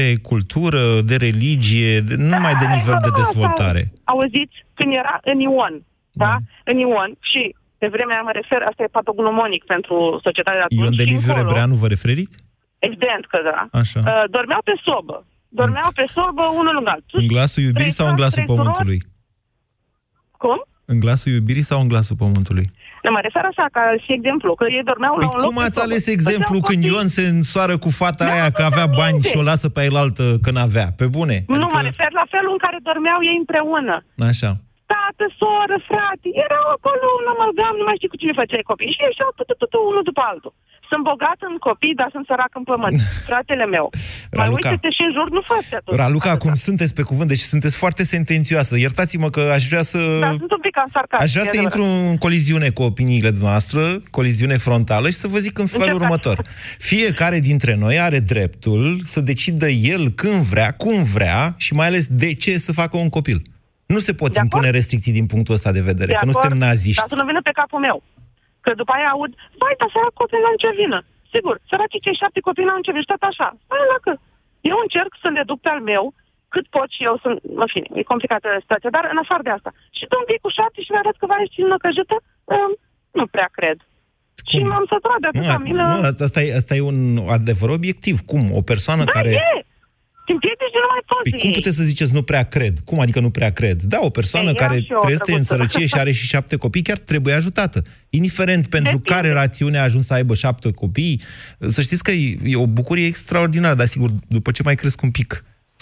de cultură, de religie, de, nu numai de Ai, nivel da, de da, dezvoltare. Asta, auziți, când era în Ion, da? În Ion și Pe vremea aia mă refer, asta e patognomonic pentru societatea de atunci. Ion de și Liviu încolo. Rebreanu vă referiți? Evident că da. Așa. Uh, dormeau pe sobă. Dormeau pe sobă unul lângă altul. În glasul iubirii sau în Trei glasul frați, trei pământului? Cum? În glasul iubirii sau în glasul pământului? Nu, mă refer așa, ca și exemplu, că ei dormeau Păi la un loc cum pe ați sobă. ales exemplu Făceau când copii. Ion se însoară cu fata Da, aia că avea da, bani unde? și o lasă pe ailaltă că n-avea? Pe bune? Nu, mă refer la felul în care dormeau ei împreună. Așa. Tată, soră, frate, erau acolo un amalgam, nu mai știu cu cine făceai copii. Și ieșeau tu, tu, tu, tu, unul după altul. Sunt bogat în copii, dar sunt sărac în pământ. Fratele meu. Mai Raluca. uite-te și în jur, nu faci atunci. Raluca, acum sunteți pe cuvânt, deci sunteți foarte sentențioasă. Iertați-mă că aș vrea să... Da, sunt un pic cam sarcastic. Aș vrea să e intru adevărat. în coliziune cu opiniile noastre, coliziune frontală și să vă zic în felul Încercați. următor. Fiecare dintre noi are dreptul să decidă el când vrea, cum vrea și mai ales de ce să facă un copil. Nu se pot De impune acord. restricții din punctul ăsta de vedere, De că nu acord, suntem naziști. Dar să nu vină pe capul meu. Că după aia aud, vai, dar sărac copii n-au nicio vină. Sigur, săracii cei șapte copii n-au nicio vină și tot așa. Stai la că eu încerc să le duc pe al meu, cât pot și eu sunt, în fine, e complicată situația, dar în afară de asta. Și tu un pic cu șapte și mi-arăt că va ieși în căjită, um, nu prea cred. Și Cum? m-am săturat de Nu, atâta milă. nu, asta, e, asta e un adevăr obiectiv. Cum? O persoană da, care... e! Te împiedici de nu mai poți. Păi cum puteți să ziceți nu prea cred? Cum adică nu prea cred? Da, o persoană Ei, era care și eu trăiește în drăguță. sărăcie și are și șapte copii chiar trebuie ajutată. Indiferent pentru Depinde. care rațiune a ajuns să aibă șapte copii, să știți că e, e o bucurie extraordinară, dar sigur, după ce mai cresc un pic,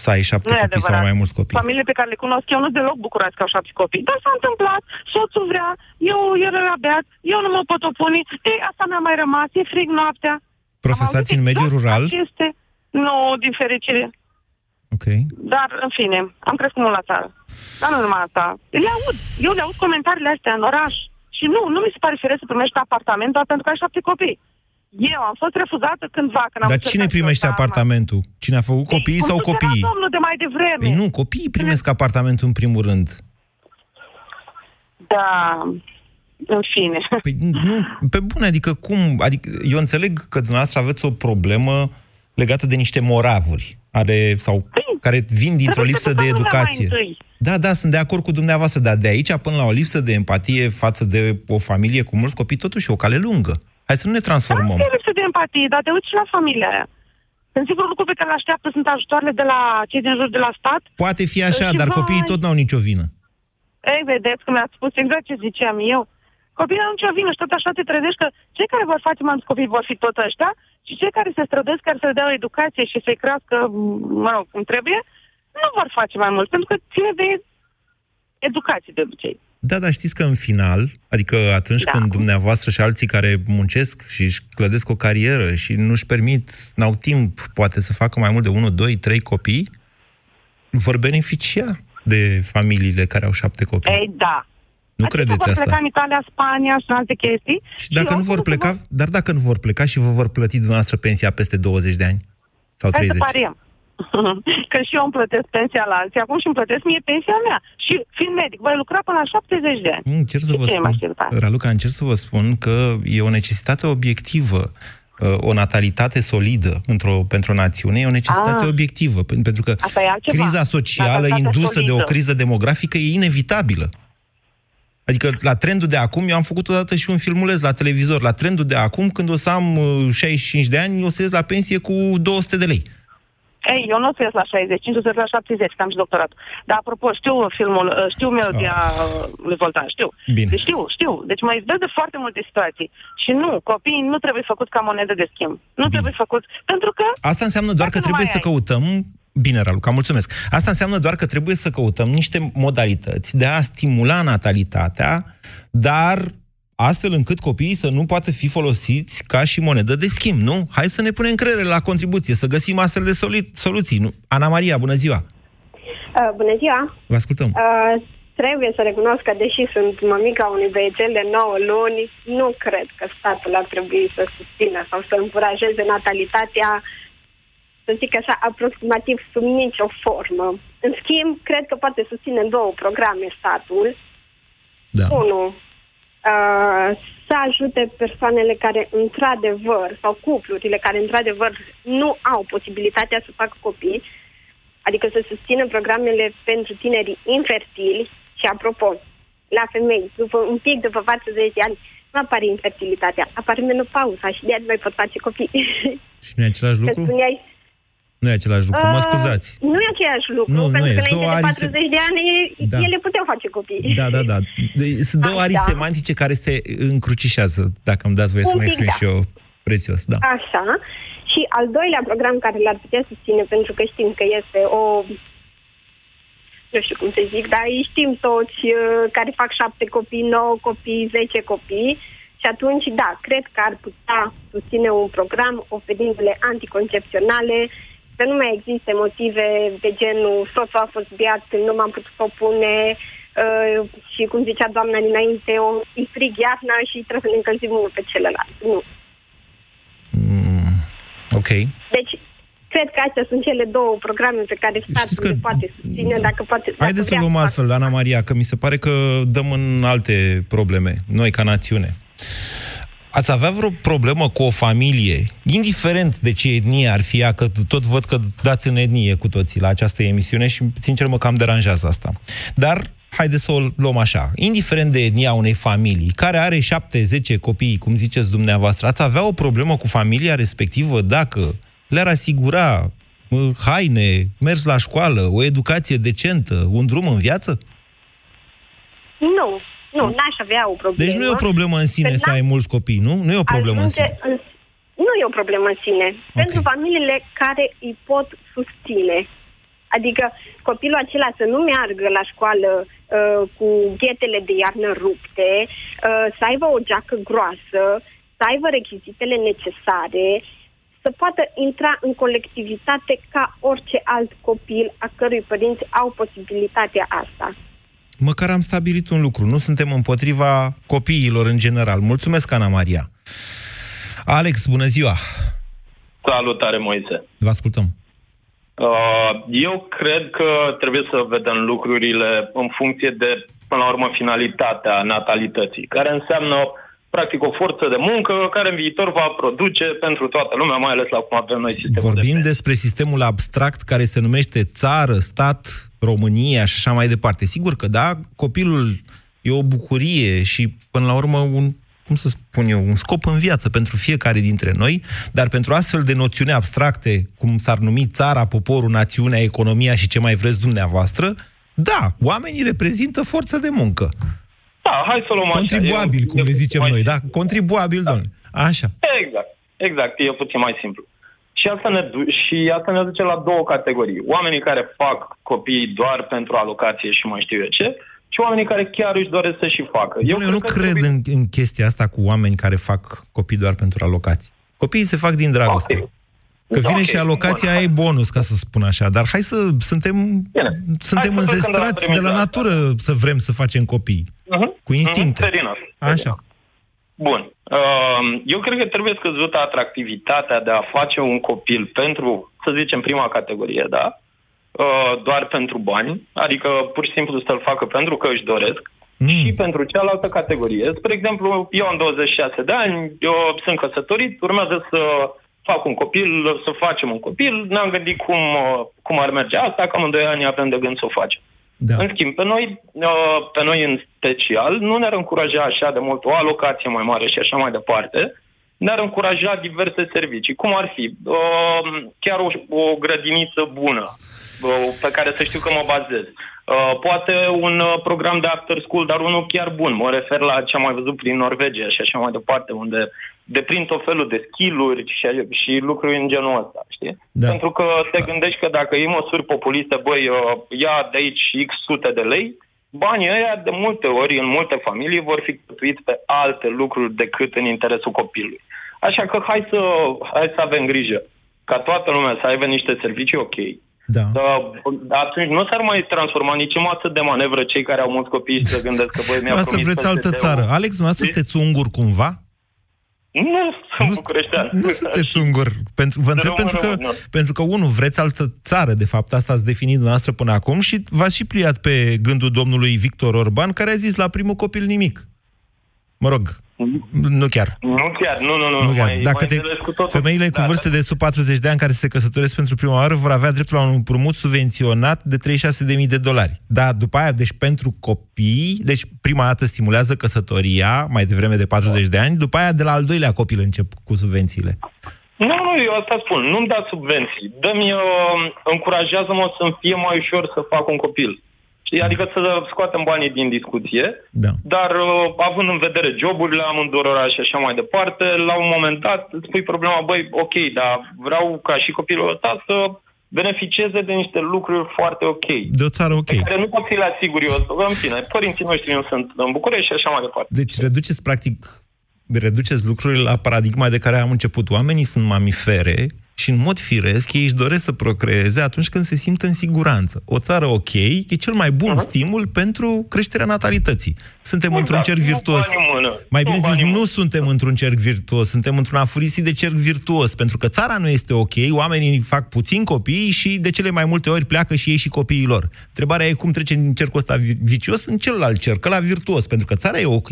să ai șapte Nu e copii sau adevărat. mai mulți copii. Familiile pe care le cunosc eu nu deloc bucurați că au șapte copii. Dar s-a întâmplat, soțul vrea, eu era rabeat, eu nu mă pot opune, ei, asta mi-a mai rămas, e frig noaptea. Profesați Am în auzit mediul exact rural? Aceste, nu, din fericire. Ok. Dar, în fine, am crescut mult la țară. Dar nu numai asta. Le aud. Eu le aud comentariile astea în oraș. Și nu, nu mi se pare firesc să primești apartament doar pentru că ai șapte copii. Eu am fost refuzată cândva când am Dar încercat cine să primește stau, apartamentul? Cine a făcut Ei, copiii cum sau sugera copiii? domnul de mai devreme. Păi nu, copiii primesc apartamentul în primul rând. Da, în fine. Păi nu, pe bune, adică cum? Adică eu înțeleg că dumneavoastră aveți o problemă legată de niște moravuri are, sau care vin dintr-o Trebuie lipsă să de ducem lumea mai educație. întâi. Da, da, sunt de acord cu dumneavoastră, dar de aici până la o lipsă de empatie față de o familie cu mulți copii, totuși e o cale lungă. Hai să nu ne transformăm. Da, e lipsă de empatie, dar te uiți și la familia aia. Sunt sigur lucru pe care le așteaptă sunt ajutoarele de la cei din jur de la stat. Poate fi așa, Și dar vai. copiii tot n-au nicio vină. Ei, vedeți că mi-ați spus exact ce ziceam eu. Copiii au nicio vină și tot așa te trezești că cei care vor face mai mulți copii vor fi tot ăștia și cei care se strădesc, care să le dea o educație și să-i crească, mă rog, cum trebuie, nu vor face mai mult, pentru că ține de educație de obicei. Da, dar știți că în final, adică atunci Da. când dumneavoastră și alții care muncesc și își clădesc o carieră și nu-și permit, n-au timp, poate să facă mai mult de 1, 2, 3 copii, vor beneficia de familiile care au șapte copii. Ei, da. Nu Adică credeți vor asta? pleca în Italia, Spania și în alte chestii. Și dacă nu oricum vor se pleca, dar dacă nu vor pleca și vă vor plăti dumneavoastră pensia peste 20 de ani sau Hai 30. să pariem. Că și eu îmi plătesc pensia la alții, acum și îmi plătesc mie pensia mea. Și fiind medic, voi lucra până la 70 de ani. Nu, Încerc să Și vă ce e mai spun, simplu? Raluca, încerc să vă spun că e o necesitate obiectivă uh, o natalitate solidă într-o, pentru o națiune e o necesitate Ah. obiectivă, pen- pentru că Asta e altceva. criza socială Natalitate indusă de o solidă. criză demografică e inevitabilă. Adică la trendul de acum, eu am făcut odată și un filmuleț la televizor, la trendul de acum, când o să am uh, 65 de ani, o să ies la pensie cu 200 de lei. Ei, eu nu o să ies la 65, o să ies la 70, că am și doctorat. Dar apropo, știu filmul, uh, știu melodia uh, lui Voltan, știu. Ah. Bine. Deci știu, știu. Deci mă izbesc de foarte multe situații. Și nu, copiii nu trebuie făcuți ca monedă de schimb. Nu trebuie făcuți, pentru că... Asta înseamnă doar că Dacă nu trebuie mai să ai. căutăm Bine, Raluca, mulțumesc. Asta înseamnă doar că trebuie să căutăm niște modalități de a stimula natalitatea, dar astfel încât copiii să nu poată fi folosiți ca și monedă de schimb, nu? Hai să ne punem credere la contribuție, să găsim astfel de soli- soluții. Nu? Ana Maria, bună ziua! Uh, bună ziua! Vă ascultăm. Uh, trebuie să recunosc că, deși sunt mămica unui băiețel de 9 luni, nu cred că statul ar trebui să susțină sau să încurajeze natalitatea, să zic așa, aproximativ sub nicio formă. În schimb, cred că poate susține două programe statul. Da. Unu, uh, să ajute persoanele care într-adevăr, sau cuplurile care într-adevăr nu au posibilitatea să facă copii, adică să susțină programele pentru tinerii infertili și, apropo, la femei, după un pic după 40 de ani, nu apare infertilitatea, apare menopauza și de aia nu mai pot face copii. Și nu e același Că lucru? spuneai, Nu e același lucru, mă uh, scuzați. Nu e același lucru, Nu, nu pentru e, că sunt două înainte de arii 40 de ani Da. ele puteau face copii. Da, da, da. De- Sunt două Așa. arii semantice care se încrucișează, dacă îmi dați voie să Un mă pic, exprim da. și eu prețios. Da. Așa. Și al doilea program care l-ar putea susține, pentru că știm că este o nu știu cum să zic, dar îi știm toți uh, care fac șapte copii, nouă copii, zece copii și atunci, da, cred că ar putea susține un program oferindu-le anticoncepționale, să nu mai existe motive de genul soțul a fost biat, nu m-am putut opune uh, și cum zicea doamna dinainte, o îi frig iarna și trebuie să ne încălzim unul pe celălalt. Nu. Mm, ok. Deci, cred că astea sunt cele două programe pe care statul le poate susține, dacă poate... dacă Haideți să vrea luăm facă. altfel, Ana Maria, că mi se pare că dăm în alte probleme, noi ca națiune. Ați avea vreo problemă cu o familie, indiferent de ce etnie ar fi ea, că tot văd că dați în etnie cu toții la această emisiune și, sincer, mă cam deranjează asta. Dar, haideți să o luăm așa. Indiferent de etnia unei familii, care are 7-10 copii, cum ziceți dumneavoastră, ați avea o problemă cu familia respectivă dacă le-ar asigura mă, haine, mers la școală, o educație decentă, un drum în viață? Nu, nu, n-aș avea o problemă. Deci nu e o problemă în sine să ai mulți copii, nu? Nu e o problemă în Ajunge sine. în... Nu e o problemă în sine. Pentru familiile care îi pot susține. Adică copilul acela să nu meargă la școală uh, cu ghetele de iarnă rupte, uh, să aibă o geacă groasă, să aibă rechizitele necesare, să poată intra în colectivitate ca orice alt copil a cărui părinți au posibilitatea asta. Măcar am stabilit un lucru. Nu suntem împotriva copiilor în general. Mulțumesc, Ana Maria. Alex, bună ziua! Salutare, Moise. Vă ascultăm. Uh, Eu cred că trebuie să vedem lucrurile în funcție de, până la urmă, finalitatea natalității, care înseamnă, practic, o forță de muncă care în viitor va produce pentru toată lumea, mai ales la cum avem noi sistemul de Vorbim despre sistemul abstract care se numește țară, stat, România și așa mai departe. Sigur că da, copilul e o bucurie și, până la urmă, un, cum să spun eu, un scop în viață pentru fiecare dintre noi, dar pentru astfel de noțiuni abstracte, cum s-ar numi țara, poporul, națiunea, economia și ce mai vreți dumneavoastră, da, oamenii reprezintă forță de muncă. Da, hai să o luăm așa. Contribuabil, E- cum le zicem noi, da? Contribuabil, da. domnule. Așa. Exact, exact, e puțin mai simplu. Și asta, ne du- și asta ne duce la două categorii. Oamenii care fac copii doar pentru alocație și mai știu eu ce, și oamenii care chiar își doresc să și facă. Eu, eu nu că cred în, în chestia asta cu oameni care fac copii doar pentru alocații. Copiii se fac din dragoste. Okay. Că vine Ok, și alocația aia e bonus, ca să spun așa. Dar hai să suntem, suntem Hai să plecăm de la înzestrați de la premisa natură să vrem să facem copii. Uh-huh. Cu instincte. Uh-huh. Fair enough. Așa. Bun. Uh, Eu cred că trebuie scăzută atractivitatea de a face un copil pentru, să zicem, prima categorie, da? Uh, Doar pentru bani, adică pur și simplu să-l facă pentru că își doresc. Mm. Și pentru cealaltă categorie. Spre exemplu, eu am 26 de ani, eu sunt căsătorit, urmează să fac un copil, să facem un copil, ne-am gândit cum, uh, cum ar merge asta, cam în 2 ani avem de gând să o facem. Da. În schimb, pe noi, uh, pe noi în special, nu ne-ar încuraja așa de mult o alocație mai mare și așa mai departe, ne-ar încuraja diverse servicii. Cum ar fi? Uh, Chiar o, o grădiniță bună, uh, pe care să știu că mă bazez. Uh, Poate un uh, program de after school, dar unul chiar bun. Mă refer la ce am mai văzut prin Norvegia și așa mai departe, unde deprind tot felul de skill-uri și, și lucruri în genul ăsta, știi? Da. Pentru că te gândești că dacă iei măsuri populiste, băi, uh, ia de aici X sute de lei, banii ăia de multe ori, în multe familii, vor fi cheltuiți pe alte lucruri decât în interesul copilului. Așa că hai să, hai să avem grijă ca toată lumea să aibă niște servicii ok. Da. Dar atunci nu s-ar mai transforma nici în masă de manevră cei care au mulți copii și se gândesc că băi, mi-a Asta promis vreți altă PST-ul. țară. Alex, dumneavoastră sunteți ungur cumva? Nu, sunt bucureștean. Nu sunteți ungur. Pentru, vă întreb Român, pentru că, român, nu. pentru că, unu, vreți altă țară, de fapt, asta ați definit dumneavoastră până acum și v-ați și pliat pe gândul domnului Victor Orban, care a zis la primul copil nimic. Mă rog, Nu chiar. Nu chiar, nu, nu, nu. Nu chiar. Mai, Dacă mai te, înțeles cu totul. femeile cu Da, vârste de sub 40 de ani care se căsătoresc pentru prima oară vor avea dreptul la un împrumut subvenționat de 36.000 de dolari. Da, după aia, deci pentru copii, deci prima dată stimulează căsătoria, mai devreme de 40 de ani, după aia de la al doilea copil încep cu subvențiile. Nu, nu, eu asta spun. Nu-mi da subvenții. Dă-mi, uh, încurajează-mă să-mi fie mai ușor să fac un copil. Știi? Adică să scoatem banii din discuție, Da. dar uh, având în vedere joburile amândurora și așa mai departe, la un moment dat îți pui problema, băi, ok, dar vreau ca și copilul ăsta să beneficieze de niște lucruri foarte ok. De o țară ok. Pe care nu pot fi la sigur eu. În fine, părinții noștri nu sunt în București și așa mai departe. Deci reduceți, practic, reduceți lucrurile la paradigma de care am început. Oamenii sunt mamifere și, în mod firesc, ei își doresc să procreeze atunci când se simt în siguranță. O țară ok e cel mai bun uh-huh. stimul pentru creșterea natalității. Suntem Exact, într-un cerc nu virtuos. bani în mână. Mai Nu bine bani zis, în nu mână. suntem într-un cerc virtuos, suntem într-un afurisit de cerc virtuos, pentru că țara nu este ok, oamenii fac puțin copii și de cele mai multe ori pleacă și ei și copiii lor. Întrebarea e cum trecem din cercul ăsta vi- vicios în celălalt cerc, la virtuos, pentru că țara e ok,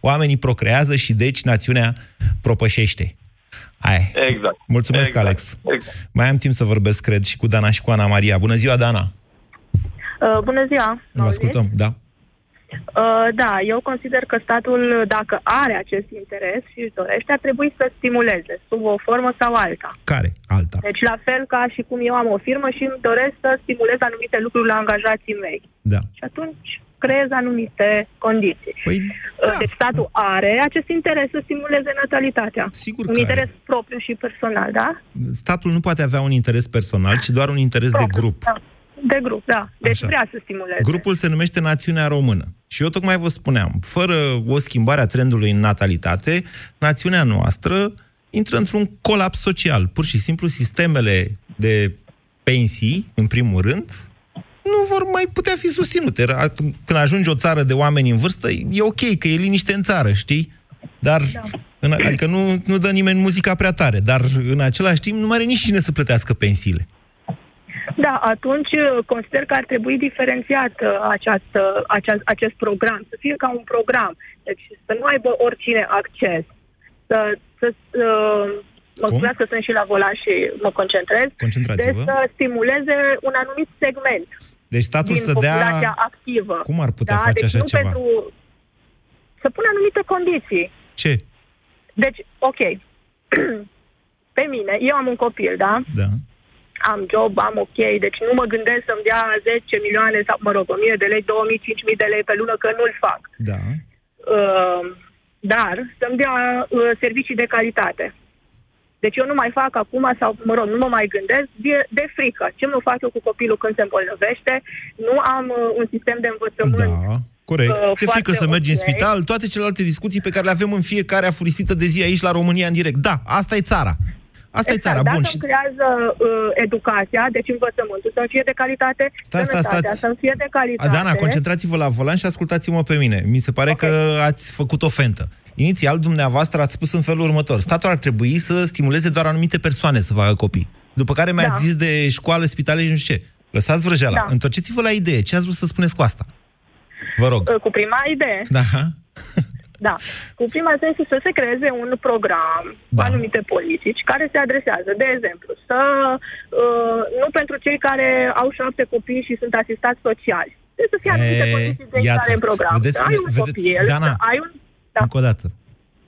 oamenii procrează și deci națiunea propășește. Hai. Exact. Mulțumesc, exact. Alex. Exact. Mai am timp să vorbesc, cred, și cu Dana și cu Ana Maria. Bună ziua, Dana! Uh, bună ziua! Vă ascultăm, da. Uh, da, eu consider că statul, dacă are acest interes și își dorește, ar trebui să stimuleze, sub o formă sau alta. Care? Alta. Deci la fel ca și cum eu am o firmă și îmi doresc să stimulez anumite lucruri la angajații mei. Da. Și atunci creez anumite condiții. Păi, da, deci statul are acest interes să stimuleze natalitatea. Sigur un că interes propriu și personal, da? Statul nu poate avea un interes personal, ci doar un interes de grup. Da. De grup, da. Deci Așa. vrea să stimuleze. Grupul se numește Națiunea Română. Și eu tocmai vă spuneam, fără o schimbare a trendului în natalitate, națiunea noastră intră într-un colaps social. Pur și simplu, sistemele de pensii, în primul rând, nu vor mai putea fi susținute. Ra- Când ajunge o țară de oameni în vârstă, e ok, că e liniște în țară, știi? Dar, Da. în, adică nu, nu dă nimeni muzica prea tare, dar în același timp nu mai are nici cine să plătească pensiile. Da, atunci uh, consider că ar trebui diferențiat uh, această, acest, acest program, să fie ca un program. Deci să nu aibă oricine acces. Să, să, uh, mă Cum? scuzați că sunt și la volan și mă concentrez. Concentrați-vă. Deci să stimuleze un anumit segment Deci statul din să dea... populația activă. Cum ar putea da? face deci așa nu ceva? Pentru... Să pună anumite condiții. Ce? Deci, ok. Pe mine, eu am un copil, da? Da. am job, am ok, deci nu mă gândesc să-mi dea 10 milioane sau, mă rog, 1000 de lei, 2000, 5000 de lei pe lună, că nu-l fac. Da. Uh, dar să-mi dea uh, servicii de calitate. Deci eu nu mai fac acum, sau, mă rog, nu mă mai gândesc de, de frică. Ce nu fac eu cu copilul când se îmbolnăvește? Nu am uh, un sistem de învățământ. Da, corect. Uh, Ți-e frică foarte să mergi în ok. spital, toate celelalte discuții pe care le avem în fiecare afurisită de zi aici la România în direct. Da, asta e țara. Asta e țara. Exact. Bun, Dacă și îmi creează uh, educația, deci învățământul să fie de calitate, Stai, stai, sănătatea stați. să fie de calitate. Adana, concentrați-vă la volan și ascultați-mă pe mine. Mi se pare okay. că ați făcut o fentă. Inițial, dumneavoastră ați spus în felul următor. Statul ar trebui să stimuleze doar anumite persoane să facă copii. După care mi-ați Da. zis de școală, spitale și nu știu ce. Lăsați vrăjeala. Da. Întorceți-vă la idee. Ce ați vrut să spuneți cu asta? Vă rog. Uh, Cu prima idee. Da? Da. Cu prima sensul să se creeze un program cu Da. anumite politici care se adresează, de exemplu, să uh, nu pentru cei care au șapte copii și sunt asistați sociali. Trebuie să fie anumite E, condiții de iată. intrare în program. Vedeți să cum- ai un vedeți- copil, Dana, să ai un... Da. Încă o dată.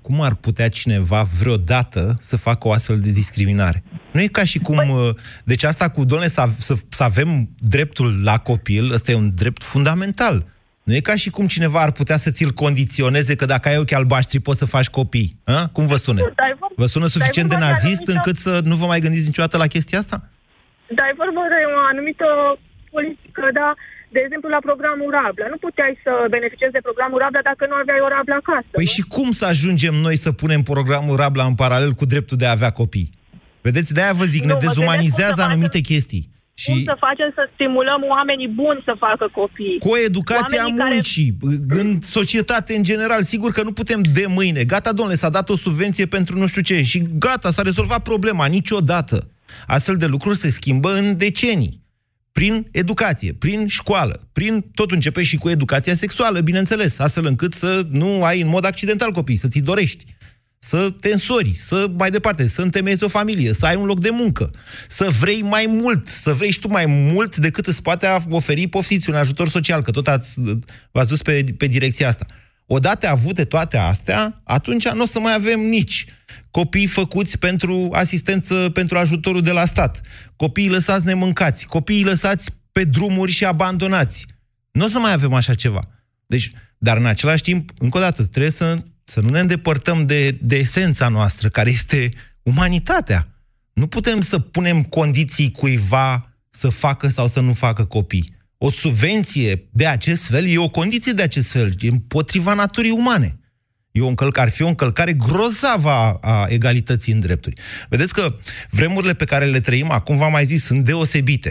Cum ar putea cineva vreodată să facă o astfel de discriminare? Nu e ca și cum... Păi... Deci asta cu, domnule, să, să, să avem dreptul la copil, ăsta e un drept fundamental. Nu e ca și cum cineva ar putea să ți-l condiționeze că dacă ai ochi albaștri poți să faci copii. A? Cum vă sună? Dar e vorba- Vă sună dar e suficient de vorba de nazist anumită- încât să nu vă mai gândiți niciodată la chestia asta? Dar e vorba de o anumită politică, da? De exemplu, la programul Rabla. Nu puteai să beneficiezi de programul Rabla dacă nu aveai o Rabla acasă. Păi și cum să ajungem noi să punem programul Rabla în paralel cu dreptul de a avea copii? Vedeți, de-aia vă zic, Nu, ne mă gândesc dezumanizează cum să anumite chestii. Cum Și să facem să stimulăm oamenii buni să facă copii? cu o educație a Oamenii care- muncii, în societate în general, sigur că nu putem de mâine. Gata, domnule, s-a dat o subvenție pentru nu știu ce și gata, s-a rezolvat problema, niciodată. Astfel de lucruri se schimbă în decenii. Prin educație, prin școală, prin tot începe și cu educația sexuală, bineînțeles, astfel încât să nu ai în mod accidental copii, să ți dorești să te însori, să mai departe, să întemeiezi o familie, să ai un loc de muncă, să vrei mai mult, să vrei și tu mai mult decât îți poate oferi poftiți un ajutor social, că tot ați, v-ați dus pe, pe direcția asta. Odată avute toate astea, atunci nu o să mai avem nici copii făcuți pentru asistență, pentru ajutorul de la stat, copiii lăsați nemâncați, copiii lăsați pe drumuri și abandonați. Nu o să mai avem așa ceva. Deci, dar în același timp, încă o dată, trebuie să să nu ne îndepărtăm de, de esența noastră, care este umanitatea. Nu putem să punem condiții cuiva să facă sau să nu facă copii. O subvenție de acest fel e o condiție de acest fel, e împotriva naturii umane. E o încălcare, ar fi o încălcare grozavă a, a egalității în drepturi. Vedeți că vremurile pe care le trăim acum, v-am mai zis, sunt deosebite.